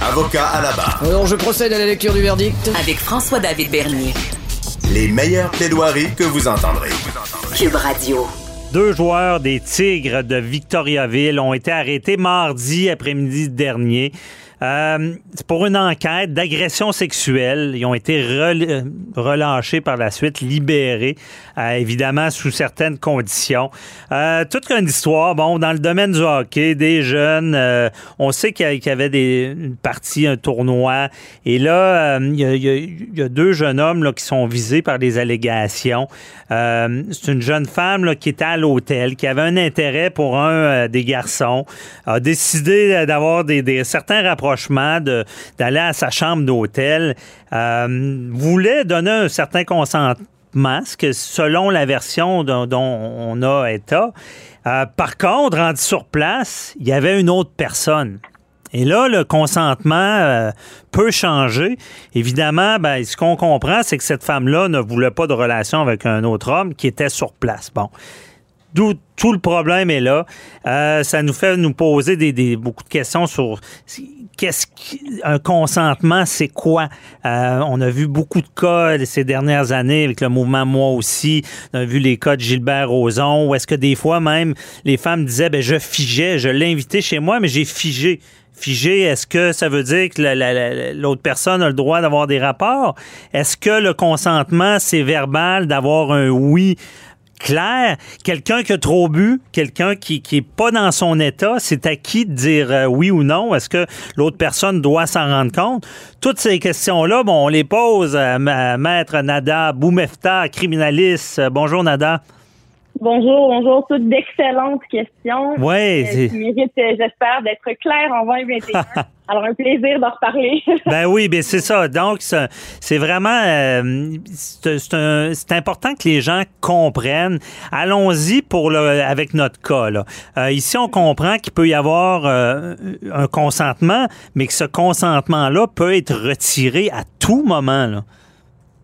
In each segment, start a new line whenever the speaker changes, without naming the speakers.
Avocat à la barre.
Alors, je procède à la lecture du verdict.
Avec François-David Bernier.
Les meilleures plaidoiries que vous entendrez.
Cube Radio.
Deux joueurs des Tigres de Victoriaville ont été arrêtés mardi après-midi dernier. Euh, c'est pour une enquête d'agression sexuelle. Ils ont été rel- relâchés par la suite, libérés, euh, évidemment sous certaines conditions. Euh, toute une histoire, bon, dans le domaine du hockey, des jeunes, euh, on sait qu'il y avait des, une partie, un tournoi, et là, euh, il y, a, deux jeunes hommes qui sont visés par des allégations. Euh, c'est une jeune femme qui était à l'hôtel, qui avait un intérêt pour un euh, des garçons, a décidé euh, d'avoir des- certains rapprochements, d'aller à sa chambre d'hôtel, euh, voulait donner un certain consentement, ce que selon la version dont, dont on a état. Euh, par contre, rendu sur place, il y avait une autre personne. Et là, le consentement euh, peut changer. Évidemment, ben, ce qu'on comprend, c'est que cette femme-là ne voulait pas de relation avec un autre homme qui était sur place. Bon. D'où tout le problème est là. Euh, ça nous fait nous poser des, beaucoup de questions sur qu'est-ce qu'un consentement, c'est quoi? Euh, on a vu beaucoup de cas ces dernières années avec le mouvement Moi aussi. On a vu les cas de Gilbert Rozon, où est-ce que des fois même les femmes disaient ben je figeais, je l'ai invité chez moi, mais j'ai figé. Figé, est-ce que ça veut dire que la- la- la- l'autre personne a le droit d'avoir des rapports? Est-ce que le consentement, c'est verbal d'avoir un oui clair? Quelqu'un qui a trop bu, quelqu'un qui qui est pas dans son état, c'est à qui de dire euh, oui ou non? Est-ce que l'autre personne doit s'en rendre compte? Toutes ces questions-là, bon, on les pose à, ma- Maître Nada Boumefta, criminaliste. Euh, Bonjour, Nada.
Bonjour, bonjour. Toutes d'excellentes questions.
Ouais,
Euh,
c'est-
qui méritent, euh, j'espère, d'être claires en 2021. Alors, un plaisir d'en reparler.
Ben oui, ben c'est ça. Donc, c'est vraiment euh, c'est important que les gens comprennent. Allons-y pour le avec notre cas. Là. Euh, ici, on comprend qu'il peut y avoir euh, un consentement, mais que ce consentement-là peut être retiré à tout moment. Là.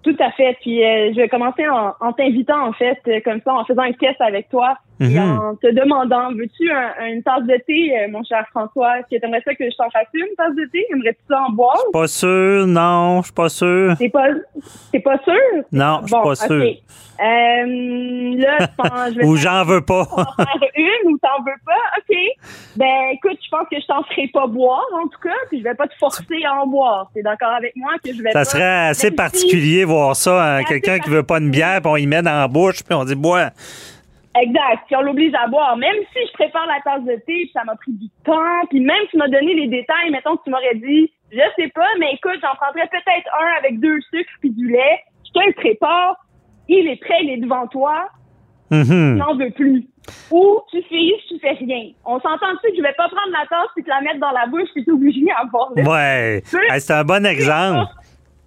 Tout à fait. Puis, euh, je vais commencer en, t'invitant, en fait, euh, comme ça, en faisant un test avec toi
Mhm.
en te demandant, veux-tu un- une tasse de thé, euh, mon cher François? Est-ce que t'aimerais ça que je t'en fasse une tasse de thé? Aimerais-tu ça en boire?
Pas sûr, non, je suis pas sûr.
T'es pas, pas sûr?
Non, je suis
Bon,
pas sûr.
Euh, là, je pense- je vais
Ou j'en veux pas.
en faire une ou t'en veux pas? OK. Ben, écoute, je pense que je t'en ferai pas boire, en tout cas, puis je vais pas te forcer à en boire. T'es d'accord avec moi que je vais
Ça
pas...
serait assez
si-
particulier voir ça, hein, quelqu'un qui veut pas une bière, puis on y met dans la bouche, puis on dit bois.
Exact. Puis on l'oblige à boire. Même si je prépare la tasse de thé, puis ça m'a pris du temps, puis même tu m'as donné les détails, mettons que tu m'aurais dit, je sais pas, mais écoute, j'en prendrais peut-être un avec deux sucres puis du lait. Je te le prépare. Il est prêt, il est devant toi.
Mhm.
n'en veux plus. Ou tu fais, tu fais rien. On s'entend-tu que je vais pas prendre la tasse puis te la mettre dans la bouche puis t'obliger à boire?
Ouais. C'est un bon exemple.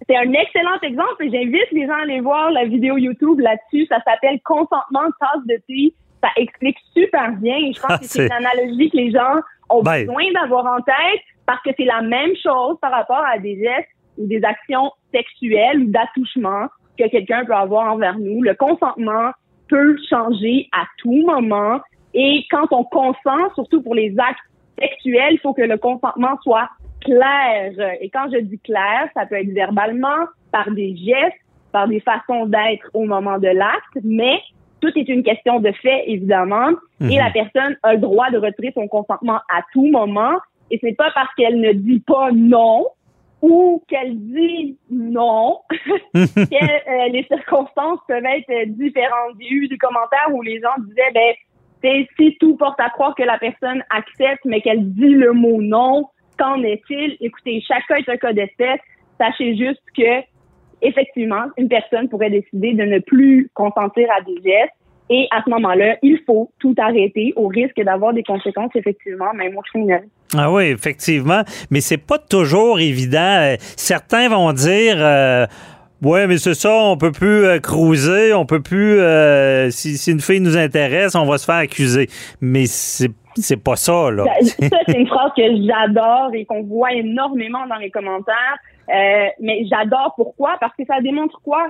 C'est un excellent exemple et j'invite les gens à aller voir la vidéo YouTube là-dessus. Ça s'appelle Consentement de tasse de thé. Ça explique super bien. Et je pense
Ah,
que c'est
c'est-
une analogie que les gens ont
Ben.
besoin d'avoir en tête parce que c'est la même chose par rapport à des gestes ou des actions sexuelles ou d'attouchement que quelqu'un peut avoir envers nous. Le consentement peut changer à tout moment et quand on consent, surtout pour les actes sexuels, il faut que le consentement soit clair. Et quand je dis clair, ça peut être verbalement, par des gestes, par des façons d'être au moment de l'acte, mais tout est une question de fait, évidemment,
Mhm.
et la personne a le droit de retirer son consentement à tout moment, et c'est pas parce qu'elle ne dit pas non ou qu'elle dit non que euh, les circonstances peuvent être différentes. J'ai eu des commentaires où les gens disaient, ben, si tout porte à croire que la personne accepte, mais qu'elle dit le mot non, qu'en est-il? Écoutez, cas est un cas d'espèce. Sachez juste que, effectivement, une personne pourrait décider de ne plus consentir à des gestes Et à ce moment-là, il faut tout arrêter au risque d'avoir des conséquences, effectivement, même au criminel.
Ah oui, effectivement. Mais c'est pas toujours évident. Euh, Certains vont dire. Euh, Ouais, mais c'est ça, on peut plus euh, cruiser, on peut plus. euh, si, si une fille nous intéresse, on va se faire accuser. Mais c'est c'est pas ça, là.
Ça, c'est une phrase que j'adore et qu'on voit énormément dans les commentaires. Euh, mais j'adore pourquoi? Parce que ça démontre quoi?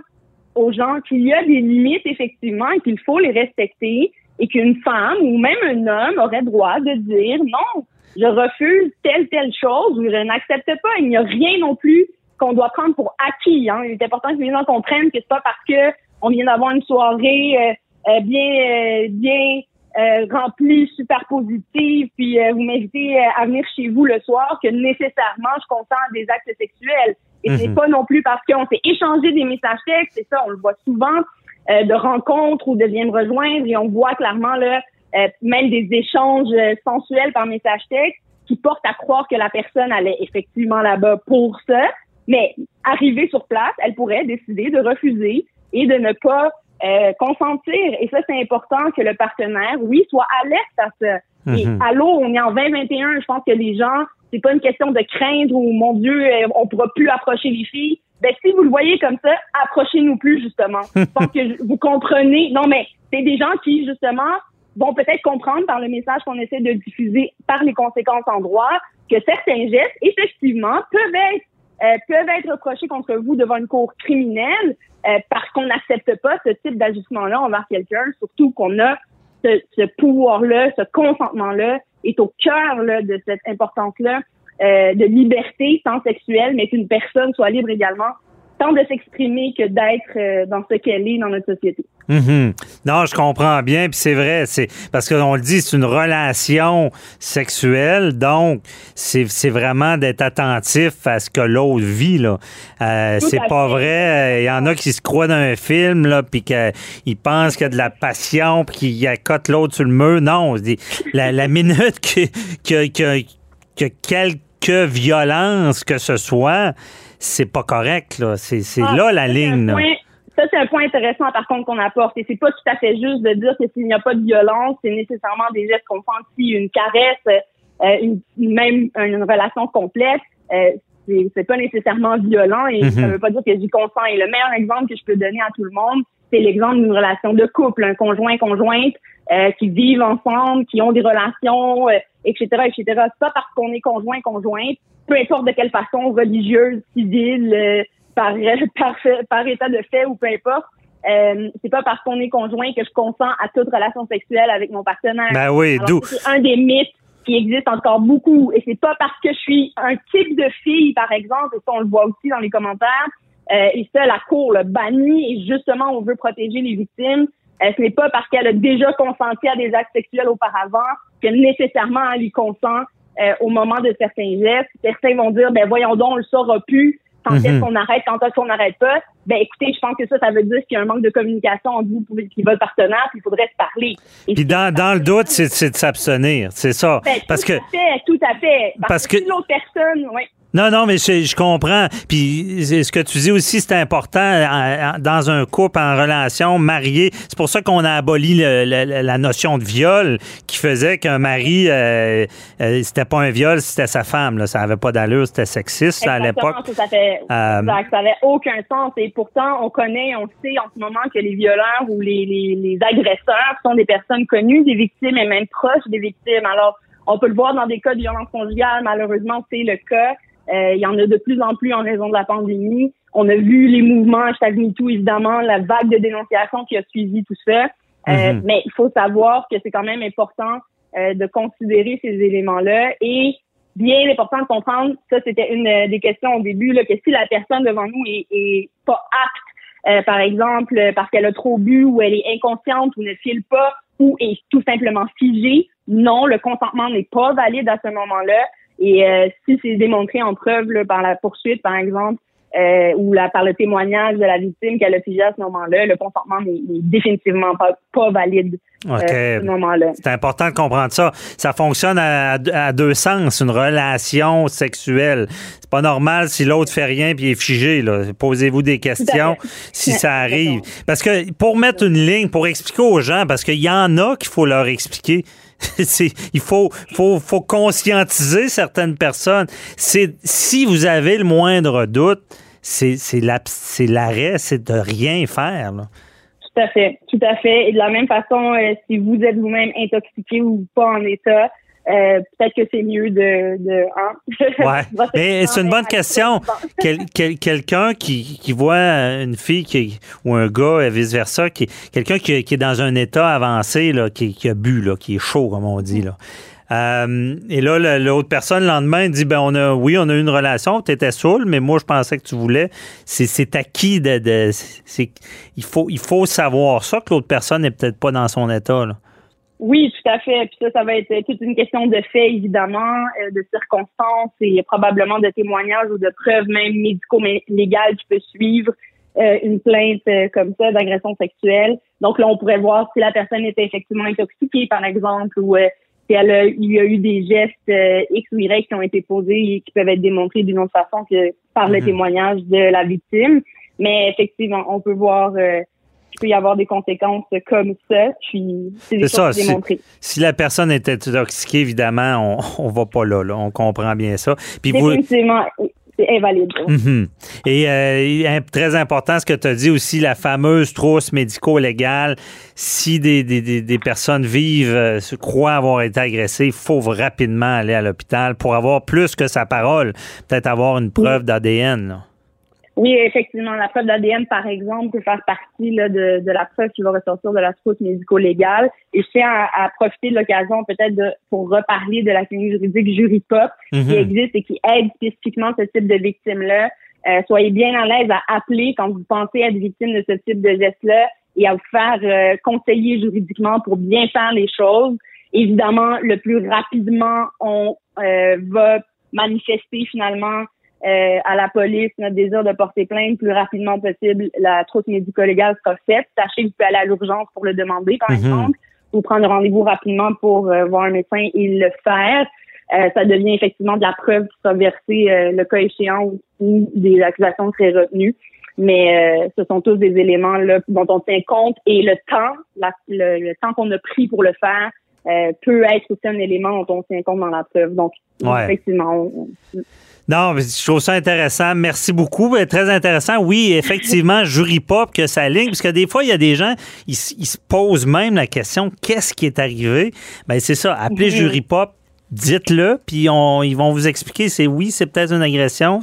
Aux gens? Qu'il y a des limites, effectivement, et qu'il faut les respecter et qu'une femme ou même un homme aurait droit de dire non, je refuse telle, telle chose ou je n'accepte pas. Il n'y a rien non plus qu'on doit prendre pour acquis. Hein. Il est important que les gens comprennent que c'est pas parce que on vient d'avoir une soirée euh, euh, bien, euh, bien euh, remplie, super positive, puis euh, vous m'invitez à venir chez vous le soir que nécessairement je consens des actes sexuels. Et c'est
Mhm.
pas non plus parce qu'on s'est échangé des messages textes, c'est ça, on le voit souvent, euh, de rencontres ou de viens me rejoindre, et on voit clairement là, euh, même des échanges euh, sensuels par message texte qui portent à croire que la personne allait effectivement là-bas pour ça, mais arrivée sur place, elle pourrait décider de refuser et de ne pas euh, consentir. Et ça, c'est important que le partenaire, oui, soit alerte à ça. Et
Mhm.
allô, on est en 2021, je pense que les gens, c'est pas une question de craindre ou mon Dieu, euh, on pourra plus approcher les filles. Ben si vous le voyez comme ça, approchez-nous plus justement. je pense que vous comprenez. Non, mais c'est des gens qui justement vont peut-être comprendre par le message qu'on essaie de diffuser par les conséquences en droit que certains gestes, effectivement, peuvent être euh, peuvent être reprochés contre vous devant une cour criminelle euh, parce qu'on n'accepte pas ce type d'ajustement-là envers quelqu'un, surtout qu'on a ce, ce pouvoir-là, ce consentement-là est au cœur là, de cette importance-là euh, de liberté tant sexuelle, mais qu'une personne soit libre également tant de s'exprimer que d'être euh, dans ce qu'elle est dans notre société.
Mhm. Non, je comprends bien, puis c'est vrai, c'est parce qu'on le dit, c'est une relation sexuelle, donc c'est c'est vraiment d'être attentif à ce que l'autre vit là. Euh, c'est pas
fait.
vrai. Il y en a qui se croient dans un film là, puis qu'ils pensent qu'il y a de la passion, puis qu'ils accotent l'autre sur le mur. Non, la, la minute que que, que que quelque violence que ce soit, c'est pas correct là. C'est c'est
Ah,
là la
ça,
ligne.
point- Ça, c'est un point intéressant, par contre, qu'on apporte. Et c'est pas tout à fait juste de dire que s'il n'y a pas de violence, c'est nécessairement des gestes consentis, une caresse, euh, une, même une relation complète. Euh, c'est c'est pas nécessairement violent et ça
Mhm.
veut pas dire que j'y consens. Et le meilleur exemple que je peux donner à tout le monde, c'est l'exemple d'une relation de couple, un conjoint, conjointe, euh, qui vivent ensemble, qui ont des relations, euh, etc., etc. C'est pas parce qu'on est conjoint, conjointe, peu importe de quelle façon, religieuse, civile, euh, par, par, par état de fait ou peu importe. Euh, c'est pas parce qu'on est conjoint que je consens à toute relation sexuelle avec mon partenaire.
Ben oui, d'où?
C'est un des mythes qui existe encore beaucoup. Et c'est pas parce que je suis un type de fille, par exemple, et ça on le voit aussi dans les commentaires, euh, et ça la Cour le bannit, et justement on veut protéger les victimes. Euh, ce n'est pas parce qu'elle a déjà consenti à des actes sexuels auparavant que nécessairement elle y consent euh, au moment de certains gestes. Certains vont dire, ben voyons donc, on le saura plus. Quand est-ce
Mhm.
qu'on arrête, quand est-ce qu'on n'arrête pas? Ben écoutez, je pense que ça, ça veut dire qu'il y a un manque de communication entre vous et votre partenaire, puis il faudrait se parler. Et
Puis dans, dans le doute, c'est de s'abstenir, c'est ça.
ben,
Parce
tout
que
à fait, tout à fait. Parce,
parce
que,
que-
l'autre personne, oui.
Non, non, mais je, je comprends. Puis ce que tu dis aussi, c'est important en- en- dans un couple en relation marié. C'est pour ça qu'on a aboli le- le- la notion de viol, qui faisait qu'un mari, euh, euh, c'était pas un viol, c'était sa femme. Là. Ça avait pas d'allure, c'était sexiste ça, à l'époque.
fait.
Euh,
Exact, ça n'avait aucun sens. Et pourtant, on connaît, on sait en ce moment que les violeurs ou les, les, les agresseurs sont des personnes connues des victimes et même proches des victimes. Alors, on peut le voir dans des cas de violence conjugale. Malheureusement, c'est le cas. Euh, il y en a de plus en plus en raison de la pandémie. On a vu les mouvements hashtag MeToo, évidemment, la vague de dénonciation qui a suivi tout ça. Euh,
Mhm.
Mais il faut savoir que c'est quand même important euh, de considérer ces éléments-là et bien important de comprendre, ça c'était une euh, des questions au début, là, que si la personne devant nous est, est pas apte, euh, par exemple, parce qu'elle a trop bu ou elle est inconsciente ou ne file pas ou est tout simplement figée, non, le consentement n'est pas valide à ce moment-là. Et euh, si c'est démontré en preuve là, par la poursuite, par exemple, euh, ou la, par le témoignage de la victime qu'elle a figé à ce moment-là, le consentement n'est définitivement pas, pas valide euh, à ce moment-là.
C'est important de comprendre ça. Ça fonctionne à, à deux sens, une relation sexuelle. C'est pas normal si l'autre fait rien puis est figé. Posez-vous des questions si ça arrive. Parce que pour mettre une ligne, pour expliquer aux gens, parce qu'il y en a qu'il faut leur expliquer. il faut, faut, faut conscientiser certaines personnes. C'est si vous avez le moindre doute, c'est l'arrêt, c'est de rien faire.
Tout à fait, tout à fait. Et de la même façon, euh, si vous êtes vous-même intoxiqué ou pas en état, euh, peut-être que c'est mieux de. de
hein? Mais c'est une bonne question. quelqu'un qui, qui voit une fille qui, ou un gars, et vice-versa, qui, quelqu'un qui, qui, est dans un état avancé, là, qui, qui a bu, là, qui est chaud, comme on dit. Là. Euh, et là, l'autre personne, le lendemain, dit ben on a, oui, on a eu une relation, tu étais saoul, mais moi, je pensais que tu voulais. C'est acquis de. de il, faut, il faut savoir ça, que l'autre personne n'est peut-être pas dans son état. Là.
Oui, tout à fait. Puis ça, ça va être toute une question de faits, évidemment, euh, de circonstances et probablement de témoignages ou de preuves même médico-légales qui peuvent suivre euh, une plainte euh, comme ça d'agression sexuelle. Donc là, on pourrait voir si la personne était effectivement intoxiquée, par exemple, ou si elle a, il y a eu des gestes X ou Y qui ont été posés et qui peuvent être démontrés d'une autre façon que par le mhm. témoignage de la victime. Mais effectivement, on peut voir peut y avoir des conséquences comme ça. Puis c'est des ça,
si, la personne est intoxiquée, évidemment, on, on va pas là, là. On comprend bien ça.
Puis Définitivement. c'est invalide.
Mhm. Et euh, très important, ce que tu as dit aussi, la fameuse trousse médico-légale. Si des, des, des, personnes vivent, euh, croient avoir été agressées, il faut rapidement aller à l'hôpital pour avoir plus que sa parole, peut-être avoir une preuve d'ADN.
Oui, effectivement, la preuve d'ADN, par exemple, peut faire partie là, de, de, la preuve qui va ressortir de la trousse médico-légale. Et je tiens à, profiter de l'occasion peut-être de, pour reparler de la clinique juridique Juripop qui mhm. existe et qui aide spécifiquement ce type de victimes-là. Euh, soyez bien à l'aise à appeler quand vous pensez être victime de ce type de geste-là et à vous faire euh, conseiller juridiquement pour bien faire les choses. Évidemment, le plus rapidement on euh, va manifester finalement euh, à la police notre désir de porter plainte plus rapidement possible, la trousse médico-légale sera faite. Sachez que vous pouvez aller à l'urgence pour le demander, par mhm. exemple, ou prendre rendez-vous rapidement pour euh, voir un médecin et le faire. Euh, ça devient effectivement de la preuve qui sera versée le cas échéant ou des accusations très retenues. Mais ce sont tous des éléments là, dont on tient compte et le temps, le, temps qu'on a pris pour le faire peut être aussi un élément dont on tient compte dans la preuve. Donc, effectivement,
non, je trouve ça intéressant. Merci beaucoup. Ben, très intéressant. Oui, effectivement, jury pop que ça ligne, parce que des fois, il y a des gens, ils, se posent même la question qu'est-ce qui est arrivé? Ben, c'est ça. Appelez jury pop, dites-le, puis on, ils vont vous expliquer. C'est oui, c'est peut-être une agression.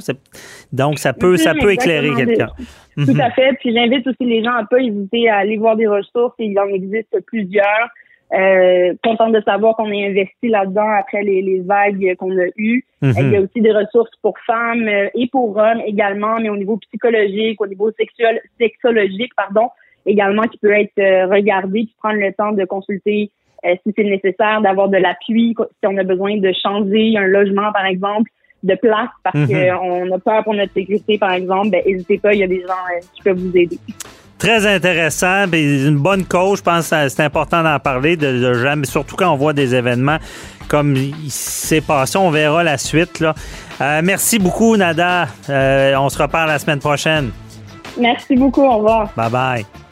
Donc, ça peut, ça peut éclairer quelqu'un.
Tout à mhm. fait. Puis j'invite aussi les gens à pas hésiter à aller voir des ressources. Il en existe plusieurs. Euh, contente de savoir qu'on est investi là-dedans après les, les vagues qu'on a eues. Mhm. Il y a aussi des ressources pour femmes euh, et pour hommes également, mais au niveau psychologique, au niveau sexuel, sexologique, pardon, également qui peut être euh, regardé, puis prendre le temps de consulter euh, si c'est nécessaire, d'avoir de l'appui, si on a besoin de changer un logement, par exemple, de place parce mhm. qu'on a peur pour notre sécurité, par exemple, ben, n'hésitez pas, il y a des gens qui peuvent vous aider.
Très intéressant, une bonne cause. Je pense que c'est important d'en parler, de, jamais, surtout quand on voit des événements comme il s'est passé. On verra la suite. Là. Euh, merci beaucoup, Nada. Euh, on se reparle la semaine prochaine.
Merci beaucoup. Au revoir.
Bye bye.